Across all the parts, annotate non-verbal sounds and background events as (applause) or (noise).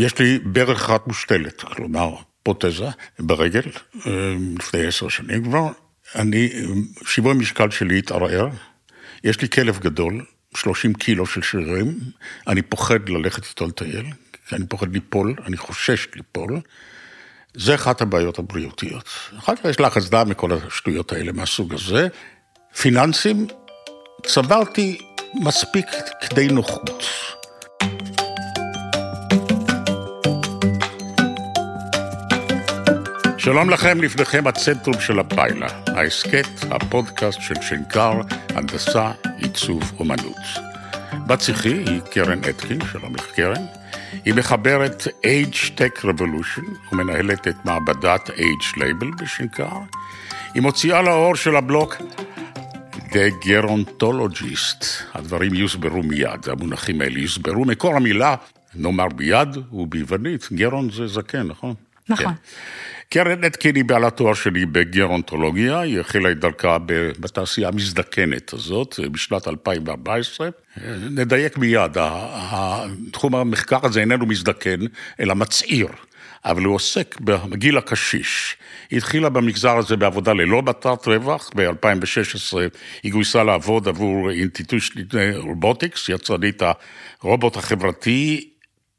יש לי ברך אחת מושתלת, כלומר, פרוטזה ברגל, אה, לפני עשר שנים כבר. אני, שיווי המשקל שלי התערער, יש לי כלב גדול, 30 קילו של שרירים, אני פוחד ללכת איתו לטייל, כי אני פוחד ליפול, אני חושש ליפול. זה אחת הבעיות הבריאותיות. אחר כך יש לחץ דם מכל השטויות האלה מהסוג הזה. פיננסים, צברתי מספיק כדי נוחות. שלום לכם, לפניכם הצנטרום של הפיילה, ההסכת, הפודקאסט של שנקר, הנדסה, עיצוב, אומנות. בת שיחי היא קרן אתקין, שלום לך קרן. היא מחברת Age Tech Revolution ומנהלת את מעבדת Age Label בשנקר. היא מוציאה לאור של הבלוק The Gerontologist. הדברים יוסברו מיד, המונחים האלה יוסברו. מקור המילה, נאמר ביד, הוא ביוונית, גרון זה זקן, נכון? נכון. כן. קרן אתקין היא בעלת תואר שלי בגרונטולוגיה, היא החלה את דרכה בתעשייה המזדקנת הזאת בשנת 2014. נדייק מיד, תחום המחקר הזה איננו מזדקן, אלא מצעיר. אבל הוא עוסק בגיל הקשיש. היא התחילה במגזר הזה בעבודה ללא מטרת רווח, ב-2016 היא גויסה לעבוד עבור אינטיטוש רובוטיקס, יצרנית הרובוט החברתי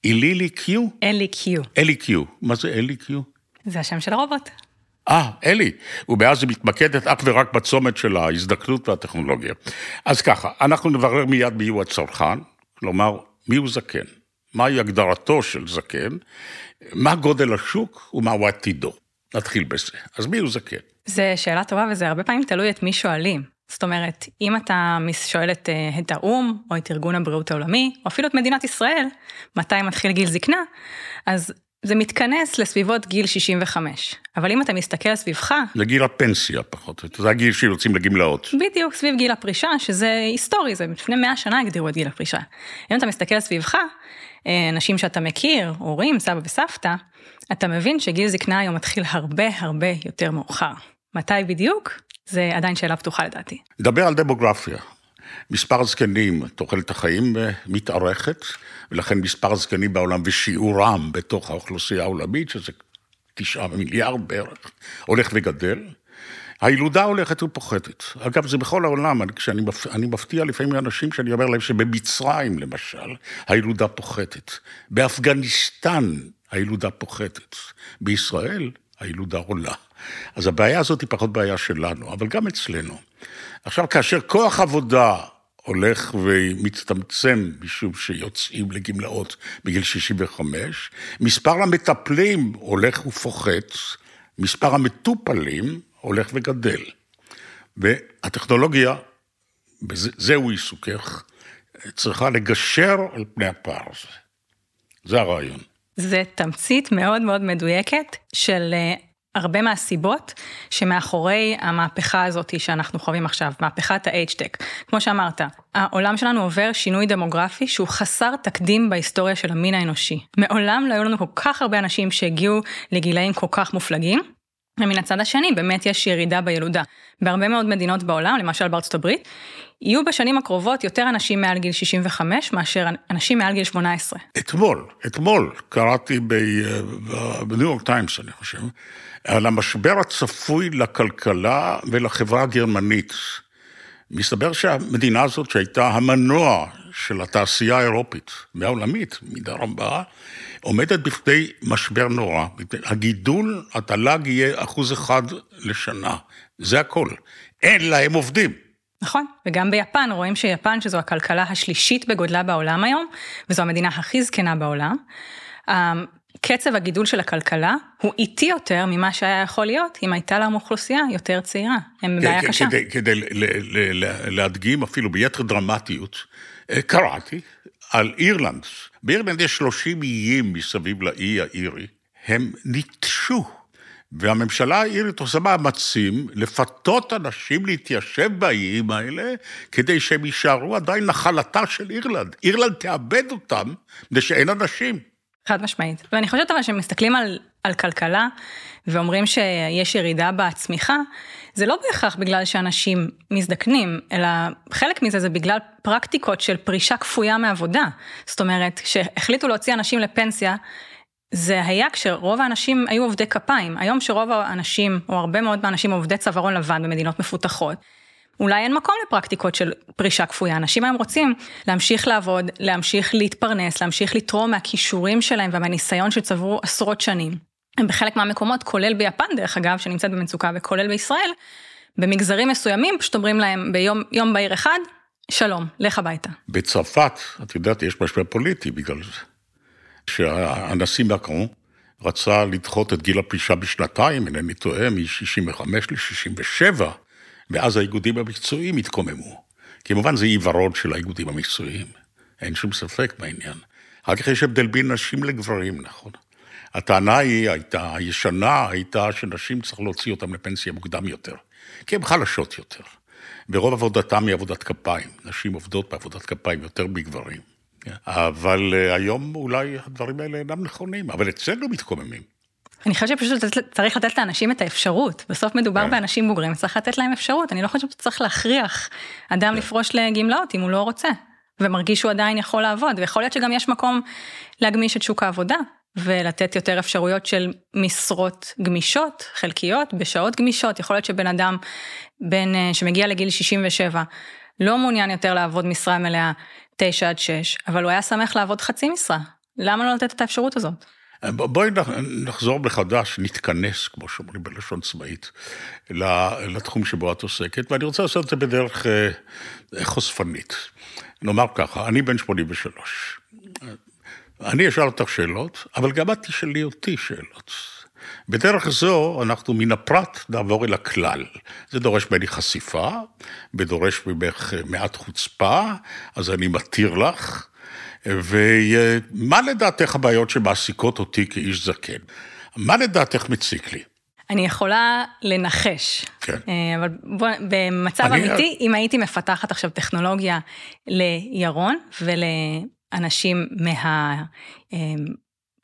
אילילי קיו? אלי קיו. אלי קיו. מה זה אלי קיו? זה השם של הרובוט. אה, אלי, ומאז היא מתמקדת אך ורק בצומת של ההזדקנות והטכנולוגיה. אז ככה, אנחנו נברר מיד מי הוא הצרכן, כלומר, מי הוא זקן, מהי הגדרתו של זקן, מה גודל השוק ומהו עתידו. נתחיל בזה. אז מי הוא זקן? זו שאלה טובה וזה הרבה פעמים תלוי את מי שואלים. זאת אומרת, אם אתה שואל את, אה, את האו"ם, או את ארגון הבריאות העולמי, או אפילו את מדינת ישראל, מתי מתחיל גיל זקנה, אז זה מתכנס לסביבות גיל 65. אבל אם אתה מסתכל סביבך... זה גיל הפנסיה פחות, זה הגיל שיוצאים לגמלאות. בדיוק, סביב גיל הפרישה, שזה היסטורי, זה לפני 100 שנה הגדירו את גיל הפרישה. אם אתה מסתכל סביבך, אה, אנשים שאתה מכיר, הורים, סבא וסבתא, אתה מבין שגיל זקנה היום מתחיל הרבה הרבה יותר מאוחר. מתי בדיוק? זה עדיין שאלה פתוחה לדעתי. נדבר על דמוגרפיה. מספר הזקנים, תוחלת החיים אה, מתארכת, ולכן מספר הזקנים בעולם ושיעורם בתוך האוכלוסייה העולמית, שזה תשעה מיליארד בערך, הולך וגדל. הילודה הולכת ופוחתת. אגב, זה בכל העולם, אני, כשאני אני מפתיע לפעמים אנשים שאני אומר להם שבמצרים, למשל, הילודה פוחתת. באפגניסטן הילודה פוחתת. בישראל הילודה עולה. אז הבעיה הזאת היא פחות בעיה שלנו, אבל גם אצלנו. עכשיו, כאשר כוח עבודה הולך ומצטמצם משום שיוצאים לגמלאות בגיל 65, מספר המטפלים הולך ופוחת, מספר המטופלים הולך וגדל. והטכנולוגיה, זהו עיסוקך, צריכה לגשר על פני הפער הזה. זה הרעיון. זה תמצית מאוד מאוד מדויקת של אה, הרבה מהסיבות שמאחורי המהפכה הזאת שאנחנו חווים עכשיו, מהפכת ה-H-Tech. כמו שאמרת, העולם שלנו עובר שינוי דמוגרפי שהוא חסר תקדים בהיסטוריה של המין האנושי. מעולם לא היו לנו כל כך הרבה אנשים שהגיעו לגילאים כל כך מופלגים. ומן הצד השני באמת יש ירידה בילודה. בהרבה מאוד מדינות בעולם, למשל בארצות הברית, יהיו בשנים הקרובות יותר אנשים מעל גיל 65 מאשר אנשים מעל גיל 18. אתמול, אתמול קראתי בניו יורק טיימס, אני חושב, על המשבר הצפוי לכלכלה ולחברה הגרמנית. מסתבר שהמדינה הזאת שהייתה המנוע של התעשייה האירופית והעולמית, מידה רבה, עומדת בפני משבר נורא. הגידול, התל"ג יהיה אחוז אחד לשנה, זה הכל. אין להם עובדים. נכון, וגם ביפן רואים שיפן, שזו הכלכלה השלישית בגודלה בעולם היום, וזו המדינה הכי זקנה בעולם, קצב הגידול של הכלכלה הוא איטי יותר ממה שהיה יכול להיות אם הייתה להם אוכלוסייה יותר צעירה. הם בבעיה קשה. כדי, כדי להדגים אפילו ביתר דרמטיות, אה, קראתי על אירלנד. באירלנד יש 30 איים מסביב לאי האירי, הם ניטשו. והממשלה האירית עושה מאמצים לפתות אנשים להתיישב באיים האלה, כדי שהם יישארו עדיין נחלתה של אירלנד. אירלנד תאבד אותם, מפני שאין אנשים. חד משמעית. ואני חושבת אבל שמסתכלים על על כלכלה ואומרים שיש ירידה בצמיחה, זה לא בהכרח בגלל שאנשים מזדקנים, אלא חלק מזה זה בגלל פרקטיקות של פרישה כפויה מעבודה. זאת אומרת, כשהחליטו להוציא אנשים לפנסיה, זה היה כשרוב האנשים היו עובדי כפיים. היום שרוב האנשים, או הרבה מאוד מהאנשים עובדי צווארון לבן במדינות מפותחות, אולי אין מקום לפרקטיקות של פרישה כפויה. אנשים היום רוצים להמשיך לעבוד, להמשיך להתפרנס, להמשיך לתרום מהכישורים שלהם ומהניסיון שצברו עשרות שנים. הם בחלק מהמקומות, כולל ביפן דרך אגב, שנמצאת במצוקה וכולל בישראל, במגזרים מסוימים פשוט אומרים להם ביום יום בהיר אחד, שלום, לך הביתה. בצרפת, את יודעת, יש משבר פוליטי בגלל זה. שהנשיא מקרון רצה לדחות את גיל הפרישה בשנתיים, אינני טועה, מ-65 ל-67, ואז האיגודים המקצועיים התקוממו. כמובן זה עיוורון של האיגודים המקצועיים, אין שום ספק בעניין. אחר כך יש הבדל בין נשים לגברים, נכון. הטענה היא, הייתה, הישנה הייתה שנשים צריך להוציא אותן לפנסיה מוקדם יותר, כי הן חלשות יותר. ברוב עבודתן היא עבודת כפיים, נשים עובדות בעבודת כפיים יותר מגברים. אבל אה, היום אולי הדברים האלה אינם נכונים, אבל אצלנו מתקוממים. אני חושבת שפשוט צריך לתת לאנשים את האפשרות, בסוף מדובר כן. באנשים בוגרים, צריך לתת להם אפשרות, אני לא חושבת שצריך להכריח אדם כן. לפרוש לגמלאות אם הוא לא רוצה, ומרגיש שהוא עדיין יכול לעבוד, ויכול להיות שגם יש מקום להגמיש את שוק העבודה, ולתת יותר אפשרויות של משרות גמישות, חלקיות, בשעות גמישות, יכול להיות שבן אדם בין, אה, שמגיע לגיל 67, לא מעוניין יותר לעבוד משרה מלאה 9 עד 6, אבל הוא היה שמח לעבוד חצי משרה, למה לא לתת את האפשרות הזאת? בואי נחזור מחדש, נתכנס, כמו שאומרים בלשון צבאית, לתחום שבו את עוסקת, ואני רוצה לעשות את זה בדרך אה, חושפנית. נאמר ככה, אני בן 83. אני אשאל אותך שאלות, אבל גם את תשאלי אותי שאלות. בדרך זו אנחנו מן הפרט נעבור אל הכלל. זה דורש ממני חשיפה, ודורש ממך מעט חוצפה, אז אני מתיר לך. ומה לדעתך הבעיות שמעסיקות אותי כאיש זקן? מה לדעתך מציק לי? אני יכולה לנחש, כן. אה, אבל בוא, במצב אני... אמיתי, אם הייתי מפתחת עכשיו טכנולוגיה לירון ולאנשים מה...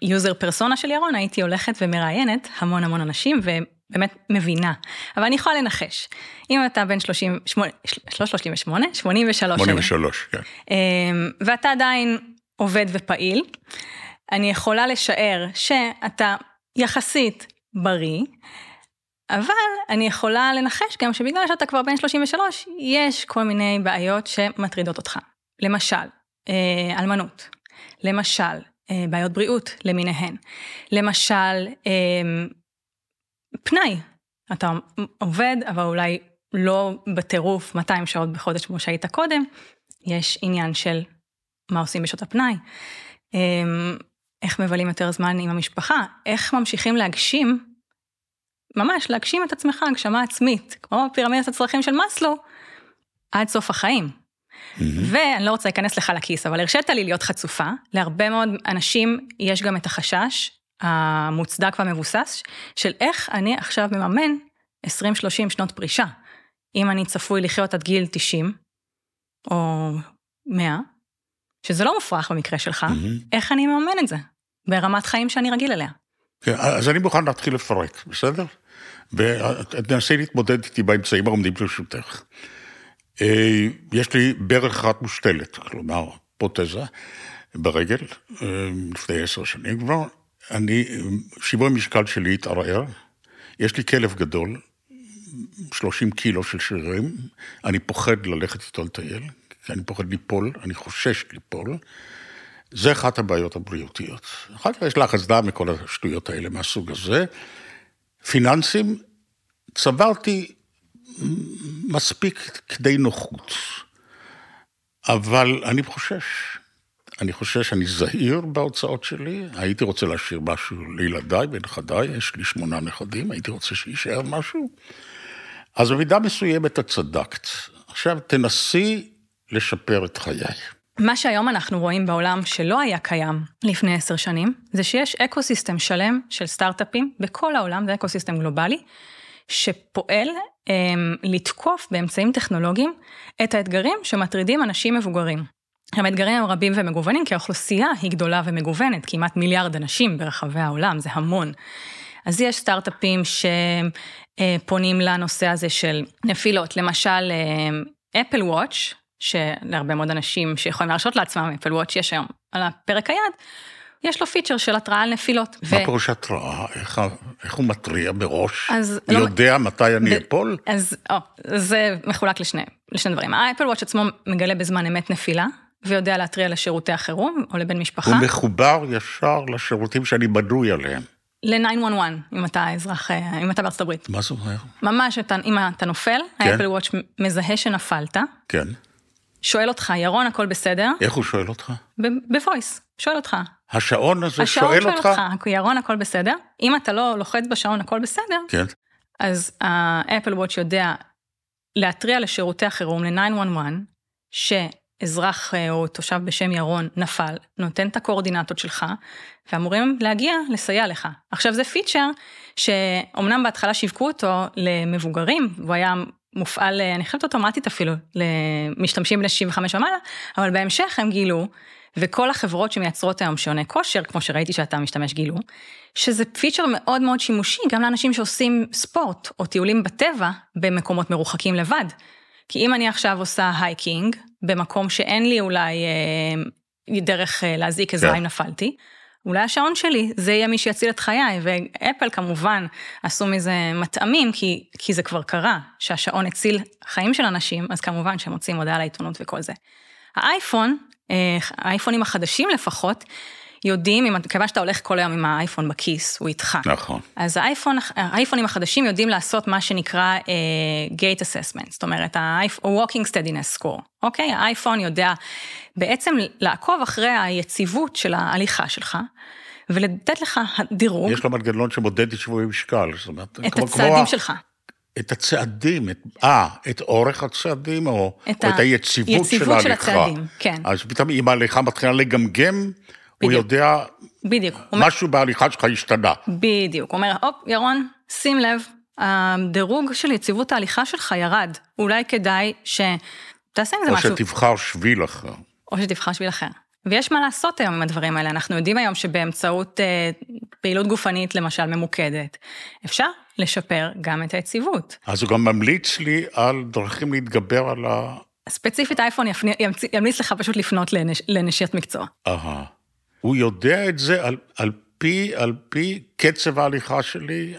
יוזר פרסונה של ירון, הייתי הולכת ומראיינת המון המון אנשים ובאמת מבינה. אבל אני יכולה לנחש, אם אתה בן 30, 38, 83 83, כן. אמ, ואתה עדיין עובד ופעיל, אני יכולה לשער שאתה יחסית בריא, אבל אני יכולה לנחש גם שבגלל שאתה כבר בן 33, יש כל מיני בעיות שמטרידות אותך. למשל, אה, אלמנות. למשל, בעיות בריאות למיניהן. למשל, אה, פנאי. אתה עובד, אבל אולי לא בטירוף 200 שעות בחודש כמו שהיית קודם, יש עניין של מה עושים בשעות הפנאי, אה, איך מבלים יותר זמן עם המשפחה, איך ממשיכים להגשים, ממש להגשים את עצמך, הגשמה עצמית, כמו פירמידת הצרכים של מאסלו, עד סוף החיים. ואני לא רוצה להיכנס לך לכיס, אבל הרשית לי להיות חצופה. להרבה מאוד אנשים יש גם את החשש המוצדק והמבוסס של איך אני עכשיו מממן 20-30 שנות פרישה. אם אני צפוי לחיות עד גיל 90, או 100, שזה לא מופרך במקרה שלך, איך אני מממן את זה? ברמת חיים שאני רגיל אליה. כן, אז אני מוכן להתחיל לפרט, בסדר? ותנסי להתמודד איתי באמצעים העומדים לרשותך. אה, יש לי ברך אחת מושתלת, כלומר, פרוטזה ברגל, אה, לפני עשר שנים כבר. אני, שיווי המשקל שלי התערער, יש לי כלב גדול, 30 קילו של שרירים, אני פוחד ללכת איתו לטייל, כי אני פוחד ליפול, אני חושש ליפול. זה אחת הבעיות הבריאותיות. אחר כך יש לחץ דם מכל השטויות האלה מהסוג הזה. פיננסים, צברתי מספיק כדי נוחות. אבל אני חושש. אני חושש, אני זהיר בהוצאות שלי, הייתי רוצה להשאיר משהו לילדיי ונכדיי, יש לי שמונה נכדים, הייתי רוצה שיישאר משהו. אז במידה מסוימת את צדקת. עכשיו, תנסי לשפר את חיי. מה שהיום אנחנו רואים בעולם שלא היה קיים לפני עשר שנים, זה שיש ecosystem שלם של סטארט-אפים בכל העולם, זה ecosystem גלובלי, שפועל אמ, לתקוף באמצעים טכנולוגיים את האתגרים שמטרידים אנשים מבוגרים. האתגרים הם רבים ומגוונים כי האוכלוסייה היא גדולה ומגוונת, כמעט מיליארד אנשים ברחבי העולם, זה המון. אז יש סטארט-אפים שפונים לנושא הזה של נפילות, למשל אפל וואץ', שלהרבה מאוד אנשים שיכולים להרשות לעצמם אפל וואץ' יש היום על הפרק היד, יש לו פיצ'ר של התראה על נפילות. מה ו... פירוש התראה? איך, איך הוא מתריע מראש? אז הוא לא... יודע מתי אני ד... אפול? אז או, זה מחולק לשני, לשני דברים. האפל וואץ' עצמו מגלה בזמן אמת נפילה, ויודע להתריע לשירותי החירום או לבן משפחה. הוא מחובר ישר לשירותים שאני בנוי עליהם. ל-911, אם אתה אזרח, אה, אם אתה בארצות הברית. מה זה אומר? ממש, אתה, אם אתה נופל, כן. ה Apple Watch מזהה שנפלת. כן. שואל אותך, ירון, הכל בסדר? איך הוא שואל אותך? ב voice, שואל אותך. השעון הזה שואל אותך? השעון שואל אותך, ירון, הכל בסדר? אם אתה לא לוחץ בשעון, הכל בסדר? כן. אז ה Apple Watch יודע להתריע לשירותי החירום, ל-911, שאזרח אה, או תושב בשם ירון נפל, נותן את הקואורדינטות שלך, ואמורים להגיע לסייע לך. עכשיו זה feature שאומנם בהתחלה שיווקו אותו למבוגרים, והוא היה מופעל, אני חושבת אוטומטית אפילו, למשתמשים בני 65 ומעלה, אבל בהמשך הם גילו, וכל החברות שמייצרות היום שעוני כושר, כמו שראיתי שאתה משתמש גילו, שזה feature מאוד מאוד שימושי גם לאנשים שעושים ספורט או טיולים בטבע במקומות מרוחקים לבד. כי אם אני עכשיו עושה hiking במקום שאין לי אולי אה, דרך אה, להזעיק עזרה כן. אם נפלתי, אולי השעון שלי זה יהיה מי שיציל את חיי, ואפל כמובן עשו מזה מטעמים, כי, כי זה כבר קרה, שהשעון הציל חיים של אנשים, אז כמובן שהם מוצאים הודעה לעיתונות וכל זה. האייפון, האייפונים החדשים לפחות, יודעים, כיוון שאתה הולך כל היום עם האייפון בכיס, הוא איתך. נכון. אז האייפון, האייפונים החדשים יודעים לעשות מה שנקרא uh, gate assessment, זאת אומרת, ה-walking steadiness score, אוקיי? האייפון יודע בעצם לעקוב אחרי היציבות של ההליכה שלך, ולתת לך דירוג. יש לו מנגנון שמודד את שבועי משקל, זאת אומרת, את הצעדים כמו... שלך. את הצעדים, את, אה, את אורך הצעדים, או את, או ה... את היציבות של ההליכה. של הצעדים, כן. אז פתאום אם ההליכה מתחילה לגמגם, הוא יודע, בדיוק. משהו בהליכה שלך השתנה. בדיוק, הוא אומר, הופ, ירון, שים לב, הדירוג של יציבות ההליכה שלך ירד, אולי כדאי שתעשה עם זה או משהו. או שתבחר שביל אחר. או שתבחר שביל אחר. ויש מה לעשות היום עם הדברים האלה, אנחנו יודעים היום שבאמצעות אה, פעילות גופנית למשל ממוקדת, אפשר לשפר גם את היציבות. אז הוא גם ממליץ לי על דרכים להתגבר על ה... ספציפית אייפון ימליץ לך פשוט לפנות לנש, לנשיית מקצוע. אהה. הוא יודע את זה על, על, פי, על פי קצב ההליכה שלי,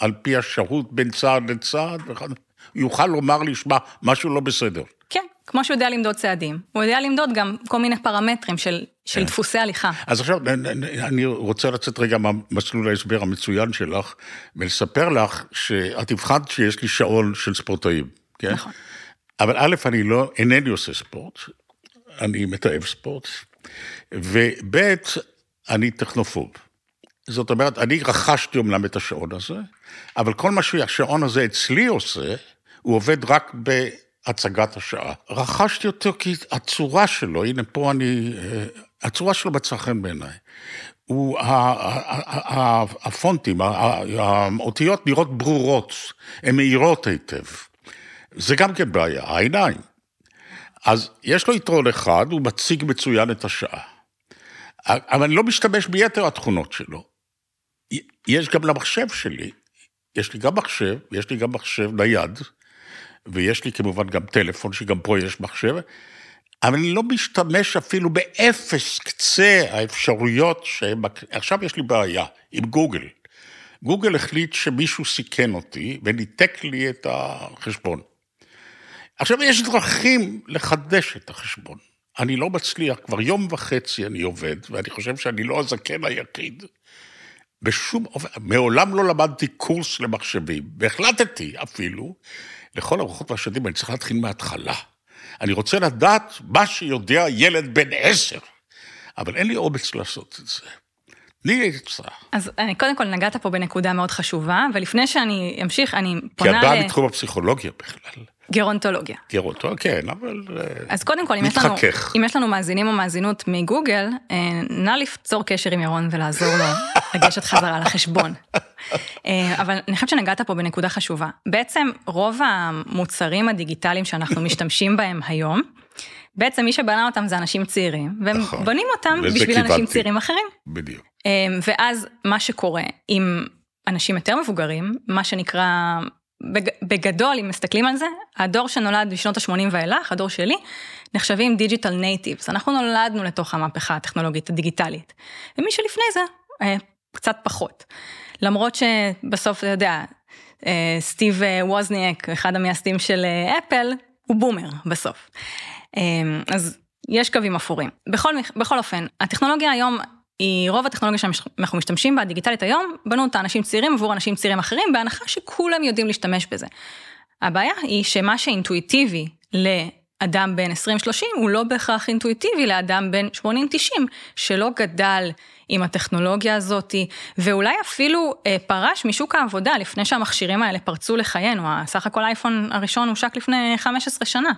על פי השהות בין צעד לצעד, הוא יוכל לומר לי, שמע, משהו לא בסדר. כמו שהוא יודע למדוד צעדים, הוא יודע למדוד גם כל מיני פרמטרים של, של כן. דפוסי הליכה. אז עכשיו, אני רוצה לצאת רגע מהמסלול ההסבר המצוין שלך, ולספר לך שאת הבחנת שיש לי שעון של ספורטאים, כן? נכון. אבל א', אני לא, אינני עושה ספורט, אני מתעב ספורט. וב', אני טכנופוב. זאת אומרת, אני רכשתי אומנם את השעון הזה, אבל כל מה שהשעון הזה אצלי עושה, הוא עובד רק בהצגת השעה. רכשתי אותו כי הצורה שלו, הנה פה אני, אה, הצורה שלו מצא חן בעיניי. הוא, הפונטים, האותיות נראות ברורות, הן מהירות היטב. זה גם כן בעיה, העיניים. אז יש לו יתרון אחד, הוא מציג מצוין את השעה. אבל אני לא משתמש ביתר התכונות שלו. יש גם למחשב שלי, יש לי גם מחשב, יש לי גם מחשב נייד, ויש לי כמובן גם טלפון, שגם פה יש מחשב, אבל אני לא משתמש אפילו באפס קצה האפשרויות שהם... עכשיו יש לי בעיה עם גוגל. גוגל החליט שמישהו סיכן אותי וניתק לי את החשבון. עכשיו, יש דרכים לחדש את החשבון. אני לא מצליח, כבר יום וחצי אני עובד, ואני חושב שאני לא הזקן היחיד. בשום אופן, מעולם לא למדתי קורס למחשבים, והחלטתי אפילו, לכל הרוחות והשדים, אני צריך להתחיל מההתחלה. אני רוצה לדעת מה שיודע ילד בן עשר, אבל אין לי אומץ לעשות את זה. לי עצה. אז אני, קודם כל נגעת פה בנקודה מאוד חשובה, ולפני שאני אמשיך, אני פונה ל... כי את באה מתחום הפסיכולוגיה בכלל. גרונטולוגיה. גרונטולוגיה, כן, אבל... אה, אז קודם כל, אם יש, לנו, אם יש לנו מאזינים או מאזינות מגוגל, אה, נא ליצור קשר עם ירון ולעזור לו לגשת חזרה לחשבון. אה, אבל אני חושבת שנגעת פה בנקודה חשובה. בעצם רוב המוצרים הדיגיטליים שאנחנו משתמשים בהם היום, בעצם מי שבנה אותם זה אנשים צעירים, והם נכון. בונים אותם בשביל כיוונתי. אנשים צעירים אחרים. בדיוק. ואז מה שקורה, אם אנשים יותר מבוגרים, מה שנקרא, בגדול, אם מסתכלים על זה, הדור שנולד בשנות ה-80 ואילך, הדור שלי, נחשבים digital natives. אנחנו נולדנו לתוך המהפכה הטכנולוגית הדיגיטלית. ומי שלפני זה, אה, קצת פחות. למרות שבסוף, אתה יודע, אה, סטיב ווזניאק, אחד המייסדים של אפל, הוא boomer בסוף. אז יש קווים אפורים. בכל, בכל אופן, הטכנולוגיה היום היא רוב הטכנולוגיה שאנחנו משתמשים בה, דיגיטלית היום, בנו אותה אנשים צעירים עבור אנשים צעירים אחרים, בהנחה שכולם יודעים להשתמש בזה. הבעיה היא שמה שאינטואיטיבי לאדם בן 20-30 הוא לא בהכרח אינטואיטיבי לאדם בן 80-90, שלא גדל עם הטכנולוגיה הזאתי, ואולי אפילו אה, פרש משוק העבודה לפני שהמכשירים האלה פרצו לחיינו, סך הכל האייפון הראשון הושק לפני 15 שנה.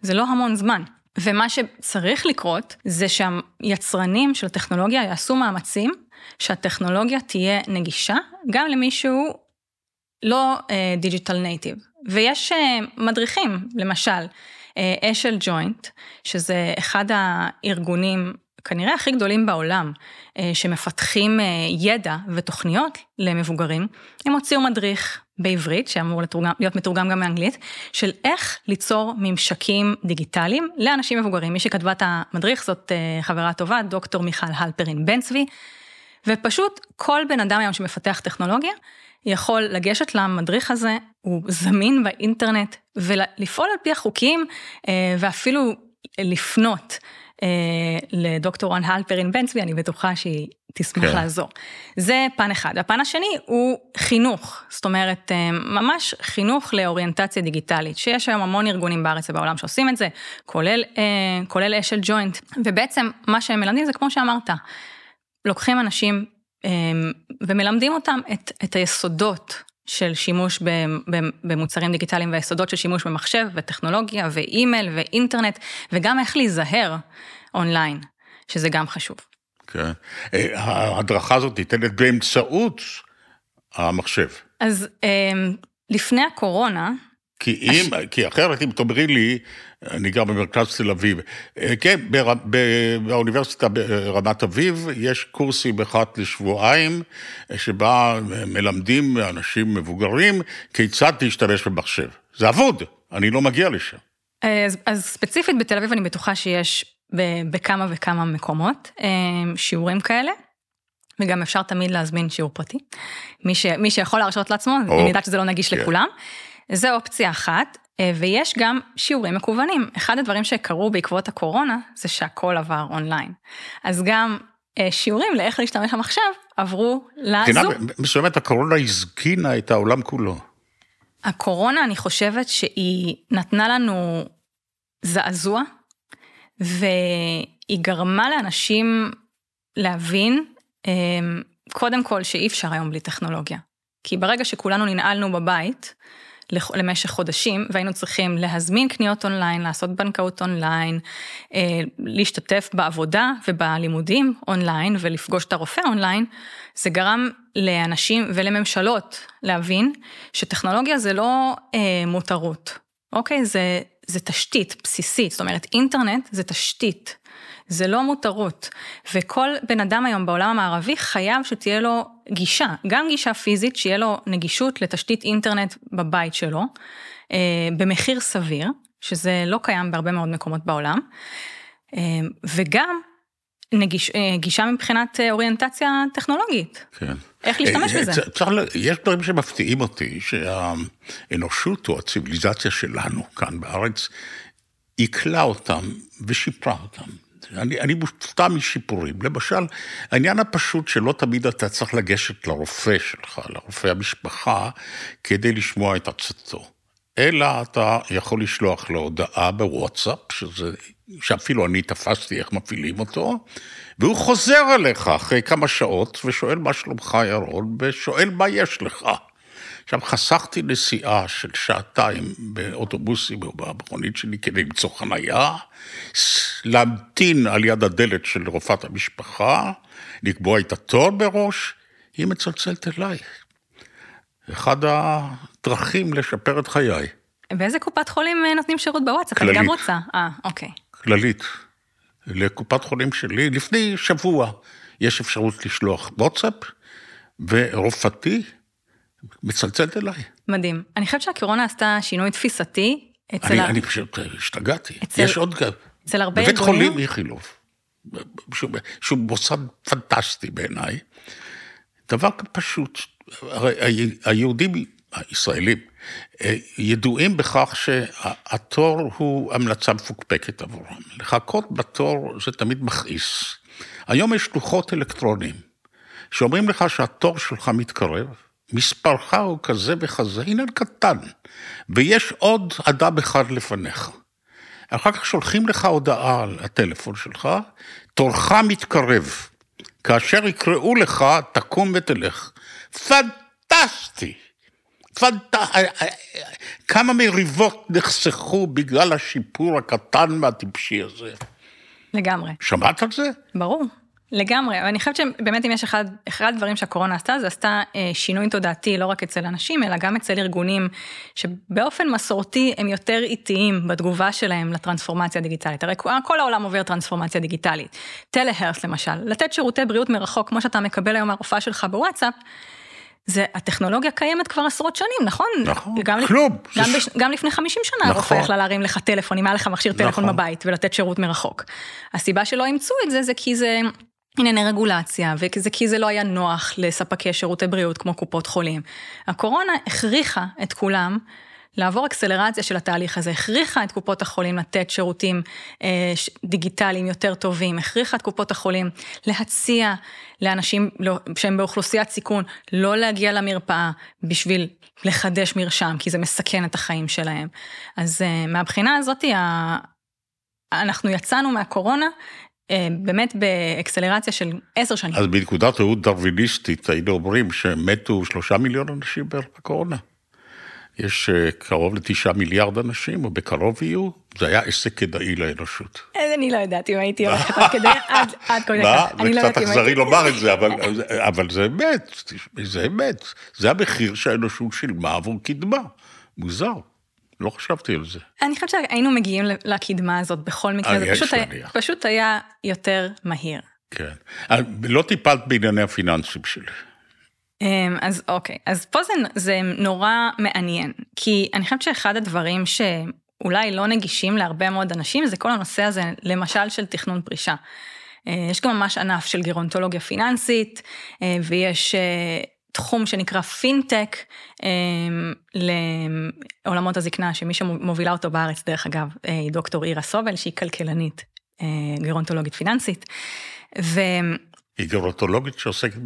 זה לא המון זמן. ומה שצריך לקרות זה שהיצרנים של טכנולוגיה יעשו מאמצים שהטכנולוגיה תהיה נגישה גם למישהו לא digital uh, native. ויש uh, מדריכים, למשל, אשל uh, ג'וינט, שזה אחד הארגונים כנראה הכי גדולים בעולם, אה, שמפתחים אה, ידע ותוכניות למבוגרים, הם הוציאו מדריך בעברית, שאמור לתורגם, להיות מתורגם גם מאנגלית, של איך ליצור ממשקים דיגיטליים לאנשים מבוגרים. מי שכתבה את המדריך זאת אה, חברה טובה, דוקטור מיכל הלפרין בן צבי, ופשוט כל בן אדם היום שמפתח טכנולוגיה, יכול לגשת למדריך הזה, הוא זמין באינטרנט, ולפעול על פי החוקים, ואפילו לפנות לדוקטור רן הלפרין בן צבי, אני בטוחה שהיא תשמח כן. לעזור. זה פן אחד. הפן השני הוא חינוך, זאת אומרת, אה, ממש חינוך לאוריינטציה דיגיטלית, שיש היום המון ארגונים בארץ ובעולם שעושים את זה, כולל, אה, כולל אשל ג'וינט, ובעצם מה שהם מלמדים זה כמו שאמרת, לוקחים אנשים ומלמדים אותם את, את היסודות של שימוש במוצרים דיגיטליים והיסודות של שימוש במחשב וטכנולוגיה ואימייל ואינטרנט וגם איך להיזהר אונליין, שזה גם חשוב. כן, אה, ההדרכה הזאת ניתנת באמצעות המחשב. אז אמ, לפני הקורונה, כי אם, הש... כי אחרת אם תאמרי לי, אני גר במרכז תל אביב, אה, כן, בר, באוניברסיטה ברמת אביב יש קורסים אחת לשבועיים, שבה מלמדים אנשים מבוגרים כיצד להשתמש במחשב. זה אבוד, אני לא מגיע לשם. אז, אז ספציפית בתל אביב אני בטוחה שיש בכמה וכמה מקומות אה, שיעורים כאלה. וגם אפשר תמיד להזמין שיעור פרטי. מי, ש, מי שיכול להרשות לעצמו, או, אני יודעת שזה לא נגיש כן. לכולם. זה אופציה אחת, אה, ויש גם שיעורים מקוונים. אחד הדברים שקרו בעקבות הקורונה, זה שהכל עבר אונליין. אז גם אה, שיעורים לאיך להשתמש במחשב עברו לזום. מסוימת הקורונה הזקינה את העולם כולו. הקורונה, אני חושבת שהיא נתנה לנו זעזוע, והיא גרמה לאנשים להבין, אה, קודם כל שאי אפשר היום בלי טכנולוגיה. כי ברגע שכולנו ננעלנו בבית, למשך חודשים, והיינו צריכים להזמין קניות אונליין, לעשות בנקאות אונליין, אה, להשתתף בעבודה ובלימודים אונליין ולפגוש את הרופא אונליין, זה גרם לאנשים ולממשלות להבין שטכנולוגיה זה לא אה, מותרות, אוקיי? זה, זה תשתית בסיסית, זאת אומרת אינטרנט זה תשתית. זה לא מותרות, וכל בן אדם היום בעולם המערבי חייב שתהיה לו גישה, גם גישה פיזית, שיהיה לו נגישות לתשתית אינטרנט בבית שלו, אה, במחיר סביר, שזה לא קיים בהרבה מאוד מקומות בעולם, אה, וגם נגיש, אה, גישה מבחינת אוריינטציה טכנולוגית. כן. איך להשתמש בזה? צריך, יש דברים שמפתיעים אותי, שהאנושות או הציוויליזציה שלנו כאן בארץ, עיכלה אותם ושיפרה אותם. אני, אני מופתע משיפורים. למשל, העניין הפשוט שלא תמיד אתה צריך לגשת לרופא שלך, לרופא המשפחה, כדי לשמוע את עצתו. אלא אתה יכול לשלוח לו הודעה בוואטסאפ, שזה, שאפילו אני תפסתי איך מפעילים אותו, והוא חוזר אליך אחרי כמה שעות ושואל מה שלומך ירון, ושואל מה יש לך. עכשיו, חסכתי נסיעה של שעתיים באוטובוסים או במכונית שלי כדי למצוא חנייה, להמתין על יד הדלת של רופאת המשפחה, לקבוע את התור בראש, היא מצלצלת אליי. אחד הדרכים לשפר את חיי. באיזה קופת חולים אה, נותנים שירות בוואטסאפ? כללית. אני גם רוצה. אה, אוקיי. כללית. לקופת חולים שלי, לפני שבוע יש אפשרות לשלוח וואטסאפ, ורופאתי מצלצלת אליי. מדהים. אני חושבת שהקורונה עשתה שינוי תפיסתי אצל... אני, ה... אני פשוט השתגעתי. אצל- יש עוד... אצל הרבה בבית ארגונים? חולים איכילוב, שהוא, שהוא מוסד פנטסטי בעיניי, דבר פשוט, הרי היהודים, הישראלים, אה, ידועים בכך שהתור הוא המלצה מפוקפקת עבורם. לחכות בתור זה תמיד מכעיס. היום יש לוחות אלקטרוניים, שאומרים לך שהתור שלך מתקרב, מספרך הוא כזה וכזה, עניין קטן, ויש עוד אדם אחד לפניך. אחר כך שולחים לך הודעה על הטלפון שלך, תורך מתקרב. כאשר יקראו לך, תקום ותלך. פנטסטי! פנט... כמה מריבות נחסכו בגלל השיפור הקטן והטיפשי הזה. לגמרי. שמעת על זה? ברור, לגמרי, אבל אני חושבת שבאמת אם יש אחד, אחד הדברים שהקורונה עשתה, זה עשתה אה, שינוי תודעתי לא רק אצל אנשים, אלא גם אצל ארגונים שבאופן מסורתי הם יותר איטיים בתגובה שלהם לטרנספורמציה הדיגיטלית. הרי כל העולם עובר טרנספורמציה דיגיטלית. טלהרס למשל, לתת שירותי בריאות מרחוק כמו שאתה מקבל היום מהרופאה שלך בוואטסאפ, זה, הטכנולוגיה קיימת כבר עשרות שנים, נכון? נכון, גם, כלום. גם, זה בש, גם לפני 50 שנה נכון. הרופאה יכלה להרים לך טלפון, אם היה לך מכשיר טלפון נכון. בבית ולתת שירות מרחוק. הסיבה שלא אימצו את זה, זה כי זה ענייני רגולציה, וזה כי זה לא היה נוח לספקי שירותי בריאות כמו קופות חולים. הקורונה הכריחה את כולם לעבור אקסלרציה של התהליך הזה, הכריחה את קופות החולים לתת שירותים אה, דיגיטליים יותר טובים, הכריחה את קופות החולים להציע לאנשים לא, שהם באוכלוסיית סיכון לא להגיע למרפאה בשביל לחדש מרשם, כי זה מסכן את החיים שלהם. אז אה, מהבחינה הזאת, ה- אנחנו יצאנו מהקורונה באמת באקסלרציה של עשר שנים. אז בנקודת ראות דרוויניסטית היינו אומרים שמתו שלושה מיליון אנשים בערך בקורונה. יש אה, קרוב לתשעה מיליארד אנשים, או בקרוב יהיו, זה היה עסק כדאי לאנושות. אה, אני לא יודעת אם הייתי (laughs) הולכת עד כדי, עד, מה? כך. זה קצת אכזרי לומר את זה, אבל, זה אמת, זה אמת. זה המחיר שהאנושות שילמה עבור קדמה. מוזר, לא חשבתי על זה. אני חושבת שהיינו מגיעים לקדמה הזאת בכל מקרה, אה, זה פשוט היה-. פשוט היה יותר מהיר. כן. אה, לא טיפלת בענייני הפיננסים שלי. אמ, אז אוקיי, אז פה זה, זה נורא מעניין, כי אני חושבת שאחד הדברים שאולי לא נגישים להרבה מאוד אנשים, זה כל הנושא הזה, למשל של תכנון פרישה. אה, יש גם ממש ענף של גרונטולוגיה פיננסית, ויש תחום שנקרא פינטק אה, לעולמות הזקנה, שמי שמובילה אותו בארץ, דרך אגב, אה, היא דוקטור אירה סובל, שהיא כלכלנית אה, גרונטולוגית פיננסית. ו... היא גרונטולוגית שעוסקת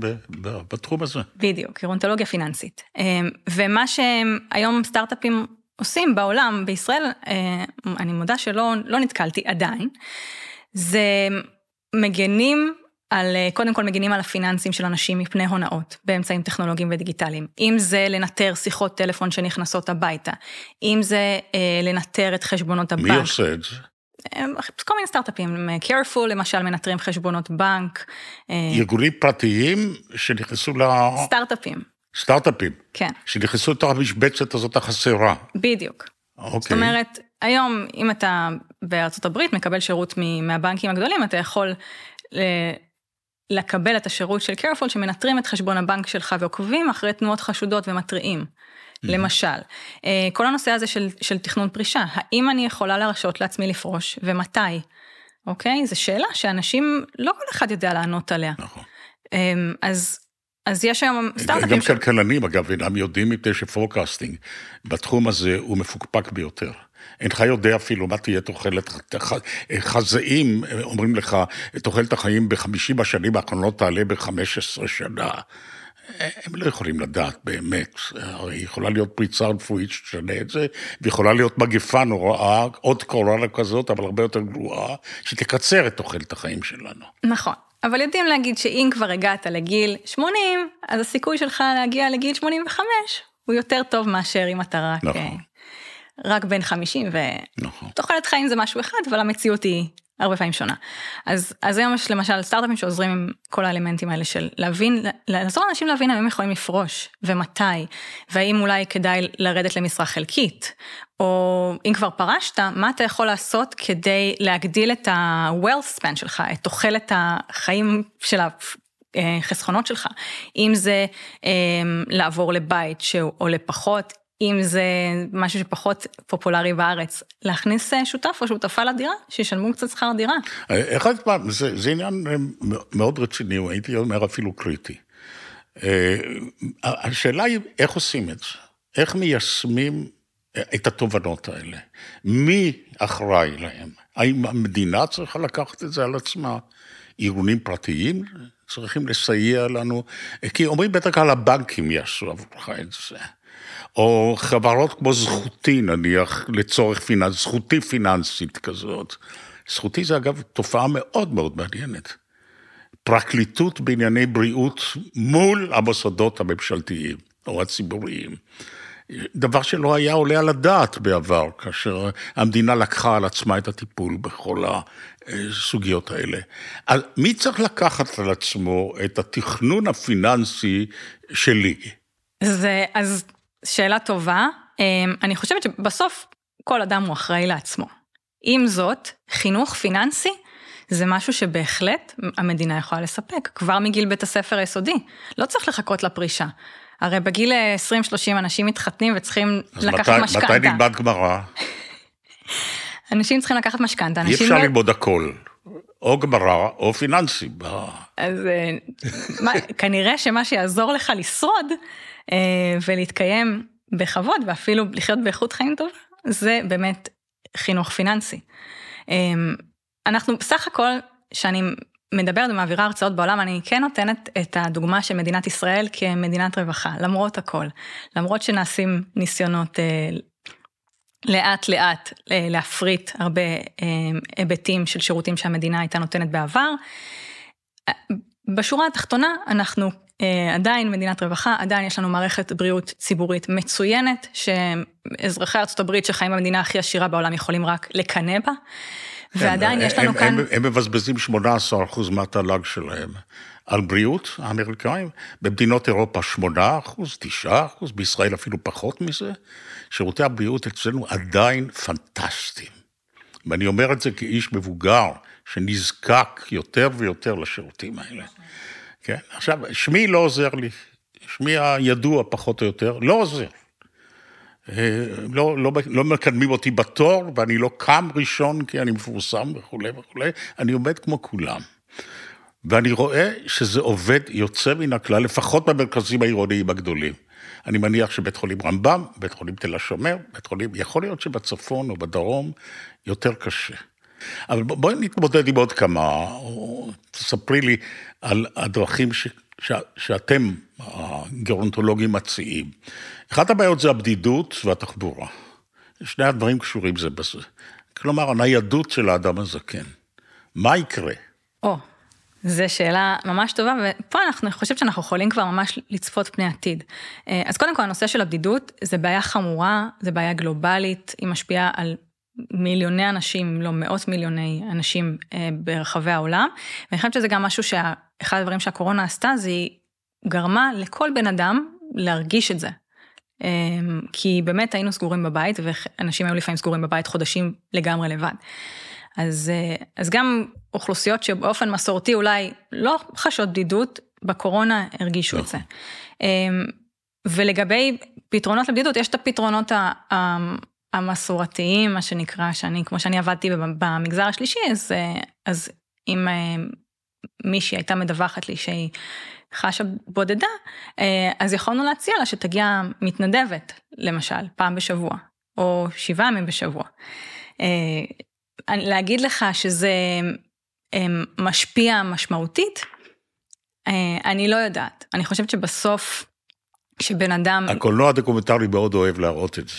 בתחום הזה. בדיוק, גרונטולוגיה פיננסית. אמ, ומה שהיום סטארט-אפים עושים בעולם, בישראל, אה, אני מודה שלא לא נתקלתי עדיין, זה מגנים על, אה, קודם כל מגנים על הפיננסים של אנשים מפני הונאות באמצעים טכנולוגיים ודיגיטליים. אם זה לנטר שיחות טלפון שנכנסות הביתה, אם זה אה, לנטר את חשבונות הבנק. מי עושה את זה? אה, כל מיני סטארט-אפים, careful למשל מנטרים חשבונות בנק, אה, ארגונים פרטיים שנכנסו סטארט-אפים, לסטארט-אפים, כן, שנכנסו לתוך המשבצת הזאת החסרה. בדיוק. אוקיי. זאת אומרת, היום אם אתה בארצות הברית מקבל שירות מהבנקים הגדולים, אתה יכול ל- לקבל את השירות של careful שמנטרים את חשבון הבנק שלך ועוקבים אחרי תנועות חשודות ומתריעים. למשל, אה, כל הנושא הזה של, של תכנון פרישה, האם אני יכולה להרשות לעצמי לפרוש ומתי? אוקיי? זו שאלה שאנשים, לא כל אחד יודע לענות עליה. נכון. אמ, אז, אז יש היום גם סטארט-אפים ש... כלכלנים, אגב, אינם יודעים מפני שפורקאסטינג בתחום הזה הוא מפוקפק ביותר. אינך יודע אפילו מה תהיה תוחלת, חזאים אומרים לך, תוחלת החיים בחמישים השנים האחרונות תעלה ב-15 שנה. הם לא יכולים לדעת באמת, הרי יכולה להיות פריצה רפואית שתשנה את זה, ויכולה להיות מגפה נוראה, עוד קורונה כזאת, אבל הרבה יותר גרועה, שתקצר את תוחלת החיים שלנו. נכון, אבל יודעים להגיד שאם כבר הגעת לגיל 80, אז הסיכוי שלך להגיע לגיל 85 הוא יותר טוב מאשר אם אתה רק, נכון. אה, רק בן 50, נכון. ותוחלת חיים זה משהו אחד, אבל המציאות היא הרבה פעמים שונה. אז, אז היום יש למשל סטארט-אפים שעוזרים עם כל האלמנטים האלה של להבין, לעזור לאנשים להבין האם הם יכולים לפרוש, ומתי, והאם אולי כדאי לרדת למשרה חלקית, או אם כבר פרשת, מה אתה יכול לעשות כדי להגדיל את ה-wealth span שלך, את תוחלת החיים של החסכונות שלך, אם זה לעבור לבית שהוא עולה פחות, אם זה משהו שפחות פופולרי בארץ, להכניס שותף או שותפה לדירה, שישלמו קצת שכר דירה. אחד פעם, זה, זה עניין מאוד רציני, הייתי אומר אפילו קריטי. השאלה היא איך עושים את זה, איך מיישמים את התובנות האלה, מי אחראי להם, האם המדינה צריכה לקחת את זה על עצמה, ארגונים פרטיים צריכים לסייע לנו, כי אומרים בטח כלל הבנקים יעשו עבורך את זה. או חברות כמו זכותי נניח, לצורך פיננס, זכותי פיננסית כזאת. זכותי זה אגב תופעה מאוד מאוד מעניינת. פרקליטות בענייני בריאות מול המוסדות הממשלתיים או הציבוריים. דבר שלא היה עולה על הדעת בעבר, כאשר המדינה לקחה על עצמה את הטיפול בכל הסוגיות האלה. אז מי צריך לקחת על עצמו את התכנון הפיננסי שלי? זה, אז שאלה טובה. אמ, אני חושבת שבסוף כל אדם הוא אחראי לעצמו. עם זאת, חינוך פיננסי זה משהו שבהחלט המדינה יכולה לספק, כבר מגיל בית הספר היסודי. לא צריך לחכות לפרישה. הרי בגיל 20-30 אנשים מתחתנים וצריכים לקחת משכנתה. אז מתי נלמד גמרא? (laughs) אנשים צריכים לקחת משכנתה. אי אפשר לא... ללמוד הכל. או גמרא או פיננסי. אז אה, מה, כנראה שמה שיעזור לך לשרוד אה, ולהתקיים בכבוד ואפילו לחיות באיכות חיים טובה, זה באמת חינוך פיננסי. אה, אנחנו בסך הכל, שאני מדברת ומעבירה הרצאות בעולם, אני כן נותנת את הדוגמה של מדינת ישראל כמדינת רווחה, למרות הכל. למרות שנעשים ניסיונות אה, לאט לאט להפריט הרבה היבטים של שירותים שהמדינה הייתה נותנת בעבר. בשורה התחתונה אנחנו אה, עדיין מדינת רווחה, עדיין יש לנו מערכת בריאות ציבורית מצוינת, שאזרחי הברית שחיים במדינה הכי עשירה בעולם יכולים רק לקנא בה. ועדיין יש לנו הם, כאן... הם, הם מבזבזים 18% מהתל"ג שלהם על בריאות, האמריקאים, במדינות אירופה 8%, 9%, בישראל אפילו פחות מזה. שירותי הבריאות אצלנו עדיין פנטסטיים. ואני אומר את זה כאיש מבוגר, שנזקק יותר ויותר לשירותים האלה. כן, עכשיו, שמי לא עוזר לי, שמי הידוע פחות או יותר, לא עוזר. אה, לא, לא, לא מקדמים אותי בתור, ואני לא קם ראשון כי אני מפורסם וכולי וכולי, אני עומד כמו כולם. ואני רואה שזה עובד יוצא מן הכלל, לפחות במרכזים העירוניים הגדולים. אני מניח שבית חולים רמב"ם, בית חולים תל השומר, בית חולים, יכול להיות שבצפון או בדרום יותר קשה. אבל בואי נתמודד עם עוד כמה, או תספרי לי על הדרכים ש, ש, שאתם, הגרונטולוגים, מציעים. אחת הבעיות זה הבדידות והתחבורה. שני הדברים קשורים זה בזה. כלומר, הניידות של האדם הזקן. מה יקרה? או, זו שאלה ממש טובה, ופה אנחנו חושבת שאנחנו יכולים כבר ממש לצפות פני עתיד. אה, אז קודם כל, הנושא של הבדידות זה בעיה חמורה, זה בעיה גלובלית, היא משפיעה על מיליוני אנשים, אם לא מאות מיליוני אנשים אה, ברחבי העולם. ואני חושבת שזה גם משהו שאחד הדברים שהקורונה עשתה, זה היא גרמה לכל בן אדם להרגיש את זה. אה, כי באמת היינו סגורים בבית, ואנשים היו לפעמים סגורים בבית חודשים לגמרי לבד. אז, אה, אז גם אוכלוסיות שבאופן מסורתי אולי לא חשות בדידות, בקורונה הרגישו את זה. ולגבי פתרונות לבדידות, יש את הפתרונות המסורתיים, מה שנקרא, שאני, כמו שאני עבדתי במגזר השלישי, אז, אז אם אה, מישהי הייתה מדווחת לי שהיא חשה בודדה, אה, אז יכולנו להציע לה שתגיע מתנדבת, למשל, פעם בשבוע, או שבעה ימים בשבוע. אה, להגיד לך שזה משפיע משמעותית, אני לא יודעת. אני חושבת שבסוף, כשבן אדם... הקולנוע הדוקומנטרי מאוד אוהב להראות את זה.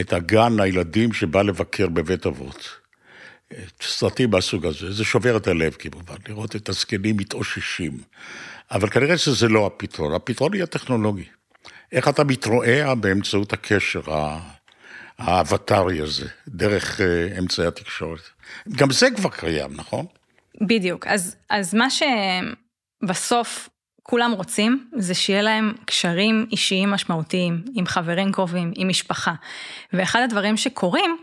את הגן הילדים שבא לבקר בבית אבות. סרטים מהסוג הזה, זה שובר את הלב כמובן, לראות את הזקנים מתאוששים. אבל כנראה שזה לא הפתרון, הפתרון יהיה טכנולוגי. איך אתה מתרועע באמצעות הקשר האבטרי הזה, דרך אה, אמצעי התקשורת. גם זה כבר קיים, נכון? בדיוק. אז, אז מה שבסוף כולם רוצים זה שיהיה להם קשרים אישיים משמעותיים עם חברים קרובים, עם משפחה. ואחד הדברים שקורים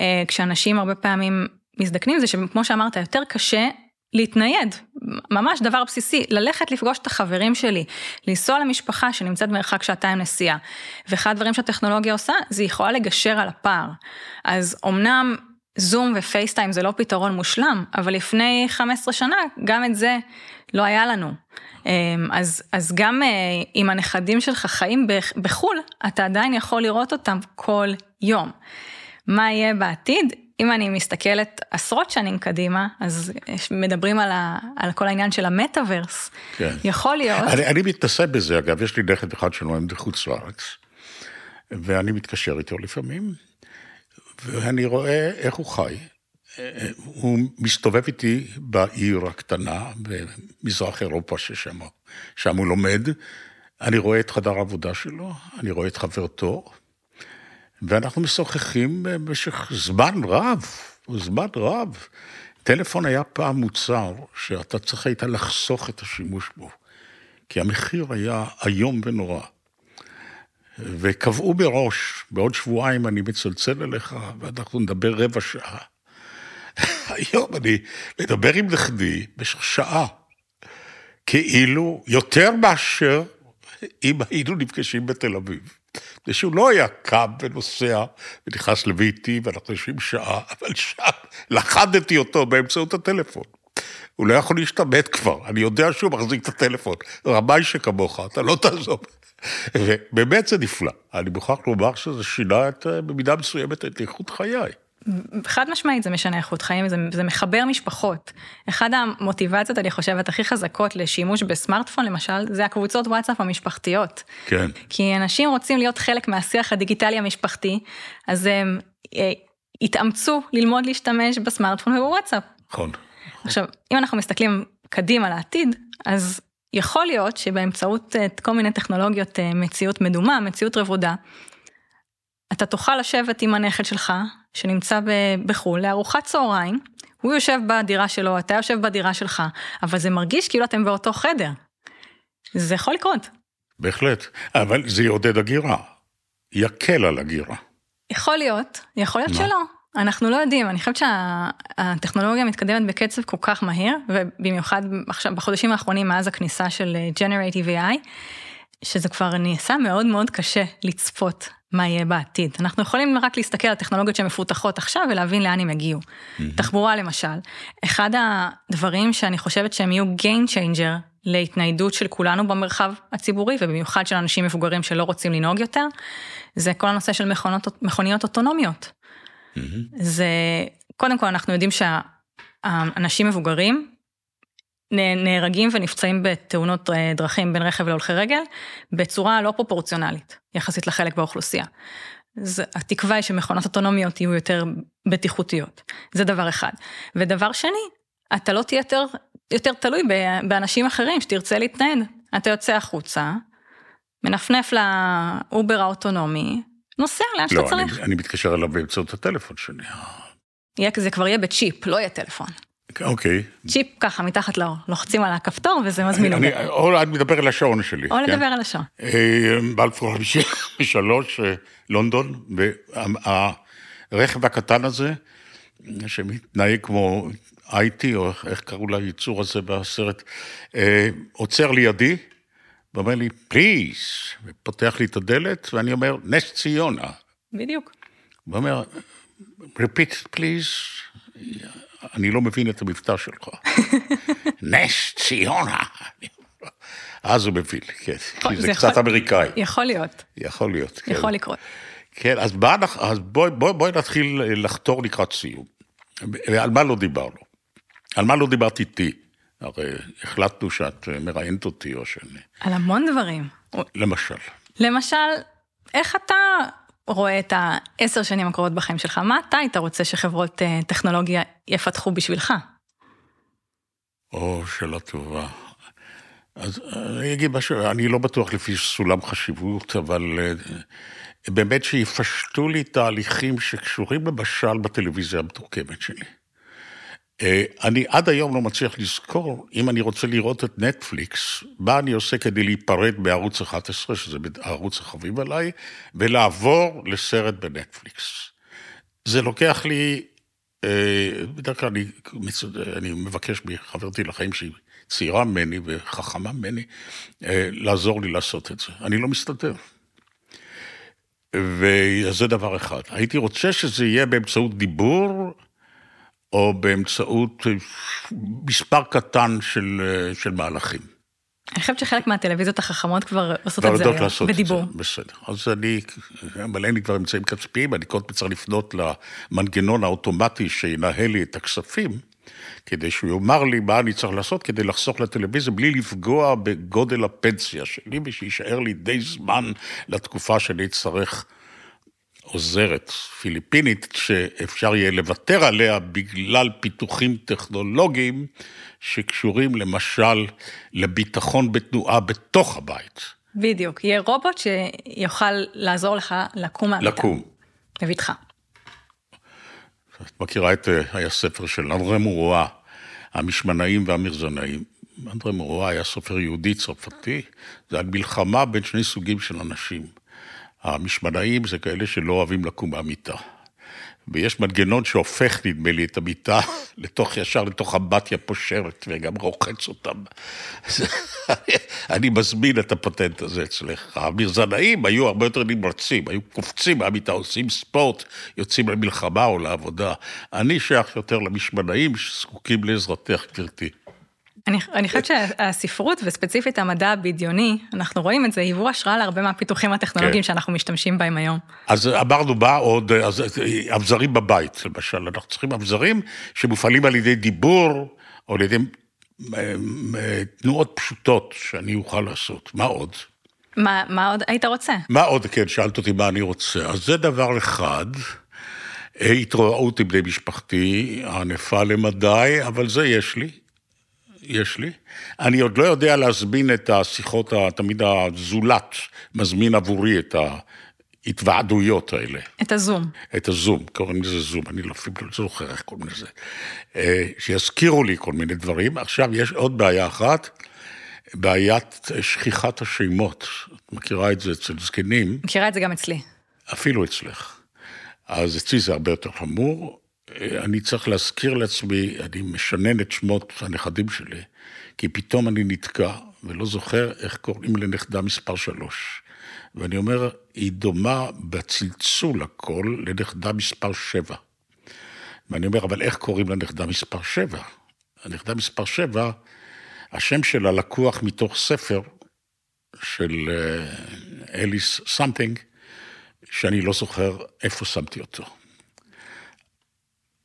אה, כשאנשים הרבה פעמים מזדקנים זה שכמו שאמרת יותר קשה להתנייד, ממש דבר בסיסי, ללכת לפגוש את החברים שלי, לנסוע למשפחה שנמצאת במרחק שעתיים נסיעה. ואחד הדברים שהטכנולוגיה עושה, זה יכולה לגשר על הפער. אז אמנם זום ופייסטיים זה לא פתרון מושלם, אבל לפני 15 שנה גם את זה לא היה לנו. אמ, אז, אז גם אה, אם הנכדים שלך חיים בחו"ל, אתה עדיין יכול לראות אותם כל יום. מה יהיה בעתיד? אם אני מסתכלת עשרות שנים קדימה, אז מדברים על, ה, על כל העניין של המטאוורס. כן. יכול להיות... אני, אני מתנסה בזה, אגב, יש לי נכד אחד שלומד בחוץ לארץ, ואני מתקשר איתו לפעמים, ואני רואה איך הוא חי. הוא מסתובב איתי בעיר הקטנה במזרח אירופה ששם שם הוא לומד. אני רואה את חדר העבודה שלו, אני רואה את חברתו, ואנחנו משוחחים במשך זמן רב, זמן רב. טלפון היה פעם מוצר שאתה צריך היית לחסוך את השימוש בו, כי המחיר היה איום ונורא. וקבעו מראש, בעוד שבועיים אני מצלצל אליך ואנחנו נדבר רבע שעה. היום אני מדבר עם נכדי במשך שעה, כאילו יותר מאשר אם היינו נפגשים בתל אביב. זה שהוא לא היה קם ונוסע ונכנס לביתי ואנחנו יושבים שעה, אבל שם לכדתי אותו באמצעות הטלפון. הוא לא יכול להשתמט כבר, אני יודע שהוא מחזיק את הטלפון. רמאי שכמוך, אתה לא תעזוב. ובאמת זה נפלא. אני מוכרח לומר שזה שינה את, במידה מסוימת את איכות חיי. חד משמעית זה משנה איכות חיים, זה, זה מחבר משפחות. אחד המוטיבציות, אני חושבת, הכי חזקות לשימוש בסמארטפון, למשל, זה הקבוצות וואטסאפ המשפחתיות. כן. כי אנשים רוצים להיות חלק מהשיח הדיגיטלי המשפחתי, אז הם אה, התאמצו ללמוד להשתמש בסמארטפון ובוואטסאפ. נכון. עכשיו, אם אנחנו מסתכלים קדימה לעתיד, אז יכול להיות שבאמצעות אה, כל מיני טכנולוגיות אה, מציאות מדומה, מציאות רבודה, אתה תוכל לשבת עם הנכד שלך, שנמצא בחו"ל, לארוחת צהריים, הוא יושב בדירה שלו, אתה יושב בדירה שלך, אבל זה מרגיש כאילו אתם באותו חדר. זה יכול לקרות. בהחלט, אבל זה יעודד הגירה, יקל על הגירה. יכול להיות, יכול להיות מה? שלא. אנחנו לא יודעים, אני חושבת שהטכנולוגיה מתקדמת בקצב כל כך מהיר, ובמיוחד עכשיו בחודשים האחרונים מאז הכניסה של Generative AI, שזה כבר נעשה מאוד מאוד קשה לצפות מה יהיה בעתיד. אנחנו יכולים רק להסתכל על טכנולוגיות שמפותחות עכשיו ולהבין לאן הם יגיעו. Mm-hmm. תחבורה למשל, אחד הדברים שאני חושבת שהם יהיו Gain Changer להתניידות של כולנו במרחב הציבורי ובמיוחד של אנשים מבוגרים שלא רוצים לנהוג יותר, זה כל הנושא של מכונות, מכוניות אוטונומיות. Mm-hmm. זה, קודם כל אנחנו יודעים שהאנשים מבוגרים נהרגים ונפצעים בתאונות אה, דרכים בין רכב להולכי רגל בצורה לא פרופורציונלית יחסית לחלק באוכלוסייה. אז התקווה היא שמכונות אוטונומיות יהיו יותר בטיחותיות, זה דבר אחד. ודבר שני, אתה לא תהיה יותר, יותר תלוי באנשים אחרים שתרצה להתנהד. אתה יוצא החוצה, מנפנף לאובר האוטונומי, נוסע לאן שאתה לא, צריך. אני, אני מתקשר אליו באמצעות הטלפון שלי. זה כבר יהיה בצ'יפ, לא יהיה טלפון. אוקיי. צ'יפ ככה מתחת לאור, לוחצים על הכפתור וזה מזמין אותי. או את מדבר על השעון שלי. או לדבר על השעון. אה, בלפור 53, אה, לונדון, והרכב הקטן הזה, שמתנהג כמו IT, או איך קראו ליצור הזה בסרט, אה, עוצר לידי, ואומר לי, פליז, ופותח לי את הדלת, ואני אומר, נס ציונה. בדיוק. הוא אומר, repeat please. אני לא מבין את המבטא שלך. (laughs) נס ציונה. אז הוא מבין, כן, כי (laughs) זה קצת אמריקאי. יכול להיות. יכול להיות, כן. יכול לקרות. כן, אז, אז בואי בוא, בוא נתחיל לחתור לקראת סיום. על מה לא דיברנו? על מה לא דיברת איתי? הרי החלטנו שאת מראיינת אותי או שאני... על המון דברים. למשל. למשל, איך אתה רואה את העשר שנים הקרובות בחיים שלך? מה אתה היית רוצה שחברות אה, טכנולוגיה יפתחו בשבילך? או, שאלה טובה. אז אני אגיד משהו, אני לא בטוח לפי סולם חשיבות, אבל אה, באמת שיפשטו לי תהליכים שקשורים למשל בטלוויזיה המתורכמת שלי. אה, אני עד היום לא מצליח לזכור, אם אני רוצה לראות את נטפליקס, מה אני עושה כדי להיפרד בערוץ 11, שזה הערוץ החביב עליי, ולעבור לסרט בנטפליקס. זה לוקח לי בדרך כלל אני, אני מבקש מחברתי לחיים שהיא צעירה ממני וחכמה ממני, לעזור לי לעשות את זה. אני לא מסתדר. וזה דבר אחד. הייתי רוצה שזה יהיה באמצעות דיבור, או באמצעות מספר קטן של, של מהלכים. אני חושבת שחלק מהטלוויזיות החכמות כבר עושות את זה היום, בדיבור. את זה, בסדר. אז אני, אבל אין לי כבר אמצעים כספיים, אני קודם צריך לפנות למנגנון האוטומטי שינהל לי את הכספים, כדי שהוא יאמר לי מה אני צריך לעשות כדי לחסוך לטלוויזיה, בלי לפגוע בגודל הפנסיה שלי, ושיישאר לי די זמן לתקופה שאני אצטרך עוזרת פיליפינית, שאפשר יהיה לוותר עליה בגלל פיתוחים טכנולוגיים שקשורים למשל לביטחון בתנועה בתוך הבית. בדיוק, יהיה רובוט שיוכל לעזור לך לקום מהמיטה. לקום. בבטחה. את מכירה את היה ספר של אנדרי מורואה, המשמנאים והמרזנאים. אנדרי מורואה היה סופר יהודי צרפתי, זה על מלחמה בין שני סוגים של אנשים. המשמנאים זה כאלה שלא אוהבים לקום מהמיטה. ויש מנגנון שהופך, נדמה לי, את המיטה (laughs) לתוך, ישר לתוך אמבטיה פושרת, וגם רוחץ אותם. (laughs) אני מזמין את הפטנט הזה אצלך. המרזנאים היו הרבה יותר נמרצים, היו קופצים מהמיטה, עושים ספורט, יוצאים למלחמה או לעבודה. אני שייך יותר למשמנאים שזקוקים לעזרתך, גברתי. אני, אני חושבת שהספרות וספציפית המדע הבדיוני, אנחנו רואים את זה, היוו השראה להרבה מהפיתוחים הטכנולוגיים כן. שאנחנו משתמשים בהם היום. אז אמרנו מה עוד, אז אבזרים בבית, למשל, אנחנו צריכים אבזרים שמופעלים על ידי דיבור, או על ידי תנועות פשוטות שאני אוכל לעשות. מה עוד? מה, מה עוד היית רוצה? מה עוד, כן, שאלת אותי מה אני רוצה. אז זה דבר אחד. התרועעות עם בני משפחתי, הענפה למדי, אבל זה יש לי. יש לי. אני עוד לא יודע להזמין את השיחות, תמיד הזולת מזמין עבורי את ההתוועדויות האלה. את הזום. את הזום, קוראים לזה זום, אני לא אפילו לא זוכר איך קוראים לזה. אה, שיזכירו לי כל מיני דברים. עכשיו, יש עוד בעיה אחת, בעיית שכיחת השמות. את מכירה את זה אצל זקנים. מכירה את זה גם אצלי. אפילו אצלך. אז אצלי זה הרבה יותר חמור. אני צריך להזכיר לעצמי, אני משנן את שמות הנכדים שלי, כי פתאום אני נתקע ולא זוכר איך קוראים לנכדה מספר שלוש. ואני אומר, היא דומה בצלצול הכל לנכדה מספר שבע. ואני אומר, אבל איך קוראים לנכדה מספר שבע? הנכדה מספר שבע, השם שלה לקוח מתוך ספר של אה, אליס סמפינג, שאני לא זוכר איפה שמתי אותו.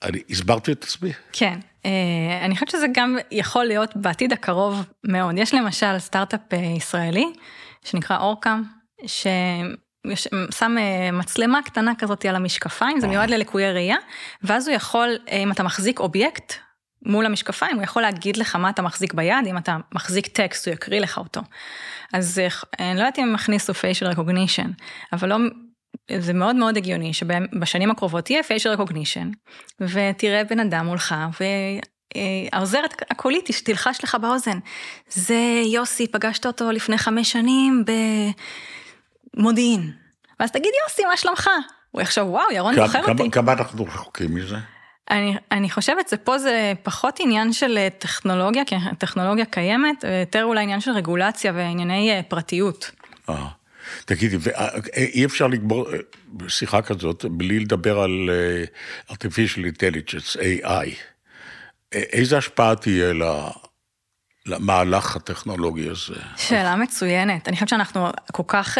אני הסברתי את עצמי? כן, אה, אני חושבת שזה גם יכול להיות בעתיד הקרוב מאוד. יש למשל סטארט-אפ אה, ישראלי שנקרא אורקאם, ששם אה, מצלמה קטנה כזאת על המשקפיים, זה מיועד ללקויי ראייה, ואז הוא יכול, אם אתה מחזיק אובייקט מול המשקפיים, הוא יכול להגיד לך מה אתה מחזיק ביד, אם אתה מחזיק טקסט הוא יקריא לך אותו. אז אני לא יודעת אם הם הכניסו facial recognition, אבל לא זה מאוד מאוד הגיוני שבשנים הקרובות תהיה facial recognition ותראה בן אדם מולך והעוזרת הקולית תלחש לך באוזן. זה יוסי, פגשת אותו לפני חמש שנים במודיעין. ואז תגיד יוסי, מה שלומך? הוא יחשוב, וואו, ירון זוכר אותי. כמה אנחנו רחוקים מזה? אני, אני חושבת שפה זה פחות עניין של טכנולוגיה, כי הטכנולוגיה קיימת, יותר אולי עניין של רגולציה וענייני אה, פרטיות. אה. תגידי, אה, אי אפשר לגמור אה, שיחה כזאת בלי לדבר על אה, artificial intelligence, AI. איזה השפעה תהיה למהלך הטכנולוגי הזה? שאלה מצוינת. אני חושבת שאנחנו כל כך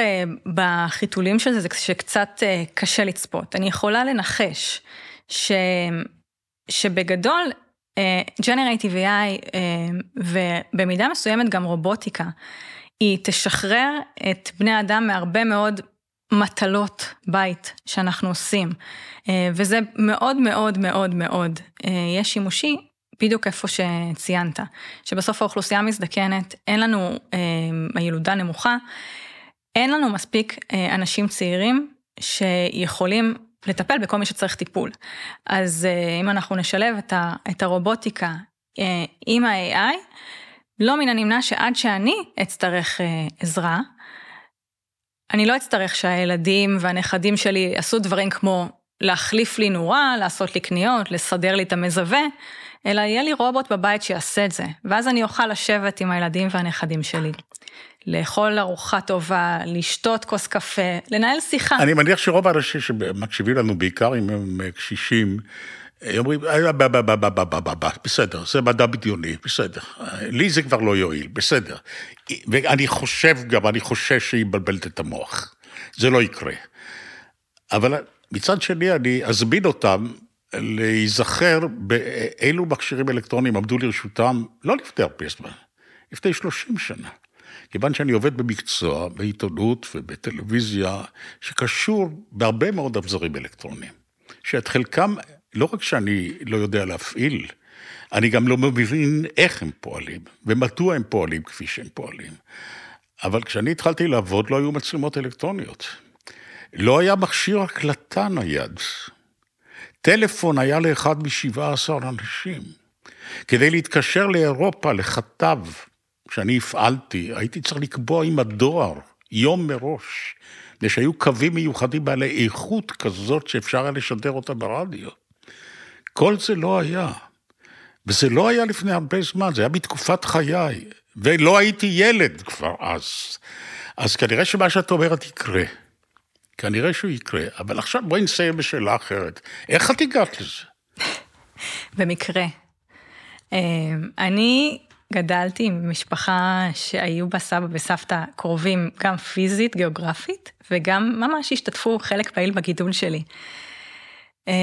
בחיתולים של זה, זה שקצת קשה לצפות. אני יכולה לנחש ש... שבגדול, Generative AI ובמידה מסוימת גם רובוטיקה, היא תשחרר את בני האדם מהרבה מאוד מטלות בית שאנחנו עושים. אה, וזה מאוד מאוד מאוד מאוד אה, יש שימושי בדיוק איפה שציינת, שבסוף האוכלוסייה מזדקנת, אין לנו, אה, הילודה נמוכה, אין לנו מספיק אנשים צעירים שיכולים לטפל בכל מי שצריך טיפול. אז אם אנחנו נשלב את הרובוטיקה עם ה-AI, לא מן הנמנע שעד שאני אצטרך אה, עזרה, אני לא אצטרך שהילדים והנכדים שלי יעשו דברים כמו להחליף לי נורה, לעשות לי קניות, לסדר לי את המזווה, אלא יהיה לי רובוט בבית שיעשה את זה, ואז אני אוכל לשבת עם הילדים והנכדים שלי. לאכול ארוחה טובה, לשתות כוס קפה, לנהל שיחה. אני מניח שרוב האנשים שמקשיבים לנו, בעיקר אם הם קשישים, אומרים, בסדר, זה מדע בדיוני, בסדר. לי זה כבר לא יועיל, בסדר. ואני חושב גם, אני חושש שהיא מבלבלת את המוח. זה לא יקרה. אבל מצד שני, אני אזמין אותם להיזכר באילו מכשירים אלקטרוניים עמדו לרשותם, לא לפני הרבה זמן, לפני 30 שנה. כיוון שאני עובד במקצוע, בעיתונות ובטלוויזיה, שקשור בהרבה מאוד אבזרים אלקטרוניים, שאת חלקם, לא רק שאני לא יודע להפעיל, אני גם לא מבין איך הם פועלים, ומדוע הם פועלים כפי שהם פועלים. אבל כשאני התחלתי לעבוד, לא היו מצלמות אלקטרוניות. לא היה מכשיר הקלטה נייד. טלפון היה לאחד משבעה עשר אנשים. כדי להתקשר לאירופה, לכתב, שאני הפעלתי, הייתי צריך לקבוע עם הדואר, יום מראש, מפני שהיו קווים מיוחדים בעלי איכות כזאת שאפשר היה לשדר אותה ברדיו. כל זה לא היה. וזה לא היה לפני הרבה זמן, זה היה בתקופת חיי, ולא הייתי ילד כבר אז. אז כנראה שמה שאת אומרת יקרה. כנראה שהוא יקרה, אבל עכשיו בואי נסיים בשאלה אחרת. איך את הגעת לזה? (laughs) במקרה. אה, אני גדלתי עם משפחה שהיו בה סבא וסבתא קרובים גם פיזית, גיאוגרפית, וגם ממש השתתפו חלק פעיל בגידול שלי. אה,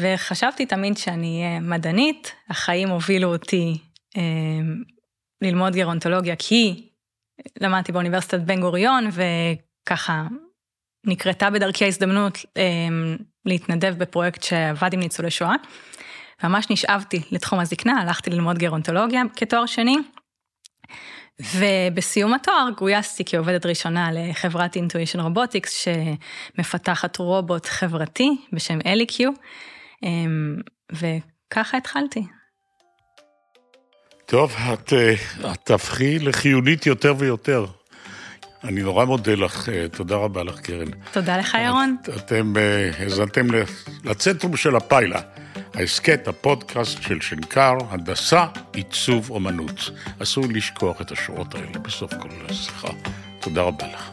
וחשבתי תמיד שאני אהיה מדענית, החיים הובילו אותי אה, ללמוד גרונטולוגיה כי למדתי באוניברסיטת בן גוריון וככה נקרתה בדרכי ההזדמנות אמ, להתנדב בפרויקט שעבד עם ניצולי שואה. ממש נשאבתי לתחום הזקנה, הלכתי ללמוד גרונטולוגיה כתואר שני. ובסיום התואר גויסתי כעובדת ראשונה לחברת אינטואישן רובוטיקס שמפתחת רובוט חברתי בשם אליקיו, אמ, וככה התחלתי. טוב, את, אה, את תהפכי לחיונית יותר ויותר. אני נורא מודה לך, אה, תודה רבה לך, קרן. תודה לך, ירון. את, אתם אה, האזנתם לצנטרום של הפיילה, ההסכת, הפודקאסט של שנקר, הנדסה, עיצוב, אומנות. אסור לשכוח את השורות האלה בסוף כל השיחה. תודה רבה לך.